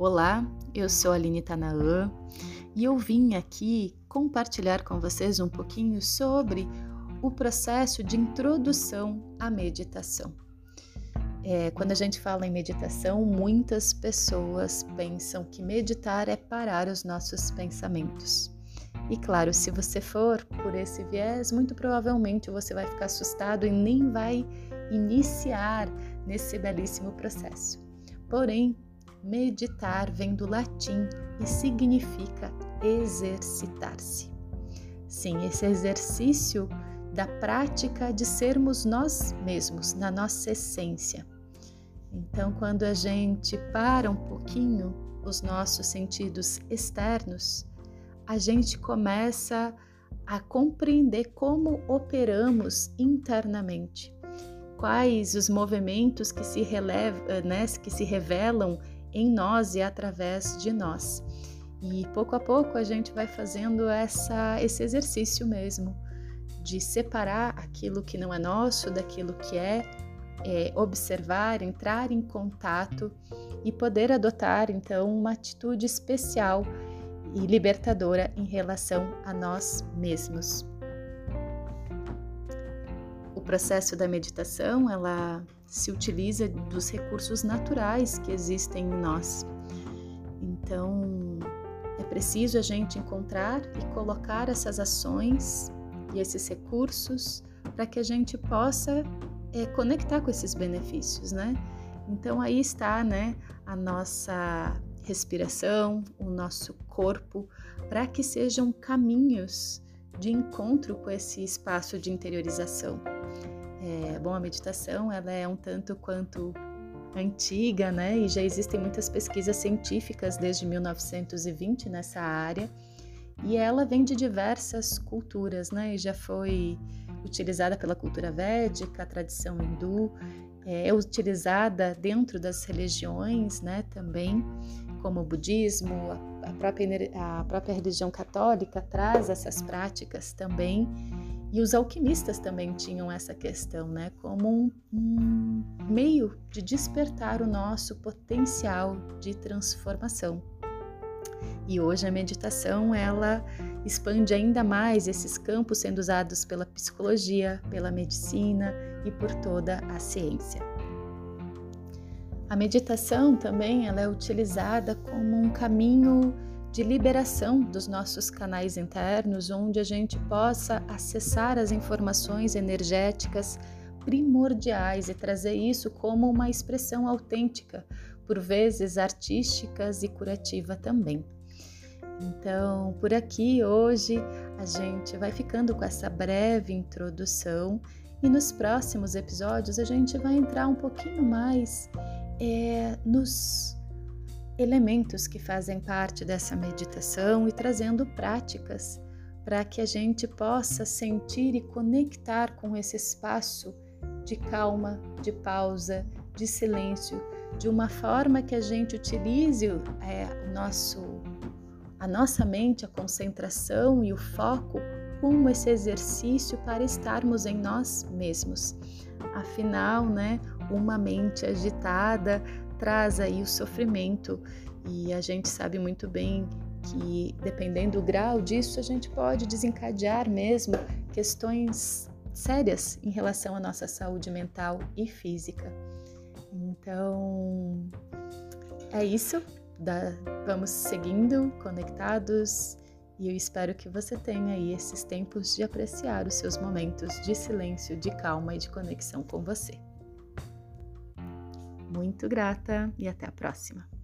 Olá, eu sou Aline Tanaã e eu vim aqui compartilhar com vocês um pouquinho sobre o processo de introdução à meditação. É, quando a gente fala em meditação, muitas pessoas pensam que meditar é parar os nossos pensamentos. E claro, se você for por esse viés, muito provavelmente você vai ficar assustado e nem vai iniciar nesse belíssimo processo. Porém, Meditar vem do latim e significa exercitar-se. Sim, esse exercício da prática de sermos nós mesmos, na nossa essência. Então, quando a gente para um pouquinho os nossos sentidos externos, a gente começa a compreender como operamos internamente, quais os movimentos que se, releva, né, que se revelam em nós e através de nós. E pouco a pouco a gente vai fazendo essa, esse exercício mesmo de separar aquilo que não é nosso daquilo que é, é observar, entrar em contato e poder adotar então uma atitude especial e libertadora em relação a nós mesmos. O processo da meditação, ela se utiliza dos recursos naturais que existem em nós. Então, é preciso a gente encontrar e colocar essas ações e esses recursos para que a gente possa é, conectar com esses benefícios, né? Então aí está, né, a nossa respiração, o nosso corpo, para que sejam caminhos de encontro com esse espaço de interiorização. É, bom, a meditação ela é um tanto quanto antiga, né? E já existem muitas pesquisas científicas desde 1920 nessa área. E ela vem de diversas culturas, né? E já foi utilizada pela cultura védica, a tradição hindu, é, é utilizada dentro das religiões, né? Também, como o budismo, a própria, a própria religião católica traz essas práticas também. E os alquimistas também tinham essa questão, né, como um, um meio de despertar o nosso potencial de transformação. E hoje a meditação ela expande ainda mais esses campos sendo usados pela psicologia, pela medicina e por toda a ciência. A meditação também ela é utilizada como um caminho de liberação dos nossos canais internos, onde a gente possa acessar as informações energéticas primordiais e trazer isso como uma expressão autêntica, por vezes artísticas e curativa também. Então, por aqui hoje a gente vai ficando com essa breve introdução e nos próximos episódios a gente vai entrar um pouquinho mais é, nos elementos que fazem parte dessa meditação e trazendo práticas para que a gente possa sentir e conectar com esse espaço de calma, de pausa, de silêncio, de uma forma que a gente utilize é, o nosso, a nossa mente, a concentração e o foco como esse exercício para estarmos em nós mesmos. Afinal, né, uma mente agitada traz aí o sofrimento e a gente sabe muito bem que dependendo do grau disso a gente pode desencadear mesmo questões sérias em relação à nossa saúde mental e física. Então é isso. vamos seguindo, conectados, e eu espero que você tenha aí esses tempos de apreciar os seus momentos de silêncio, de calma e de conexão com você. Muito grata e até a próxima!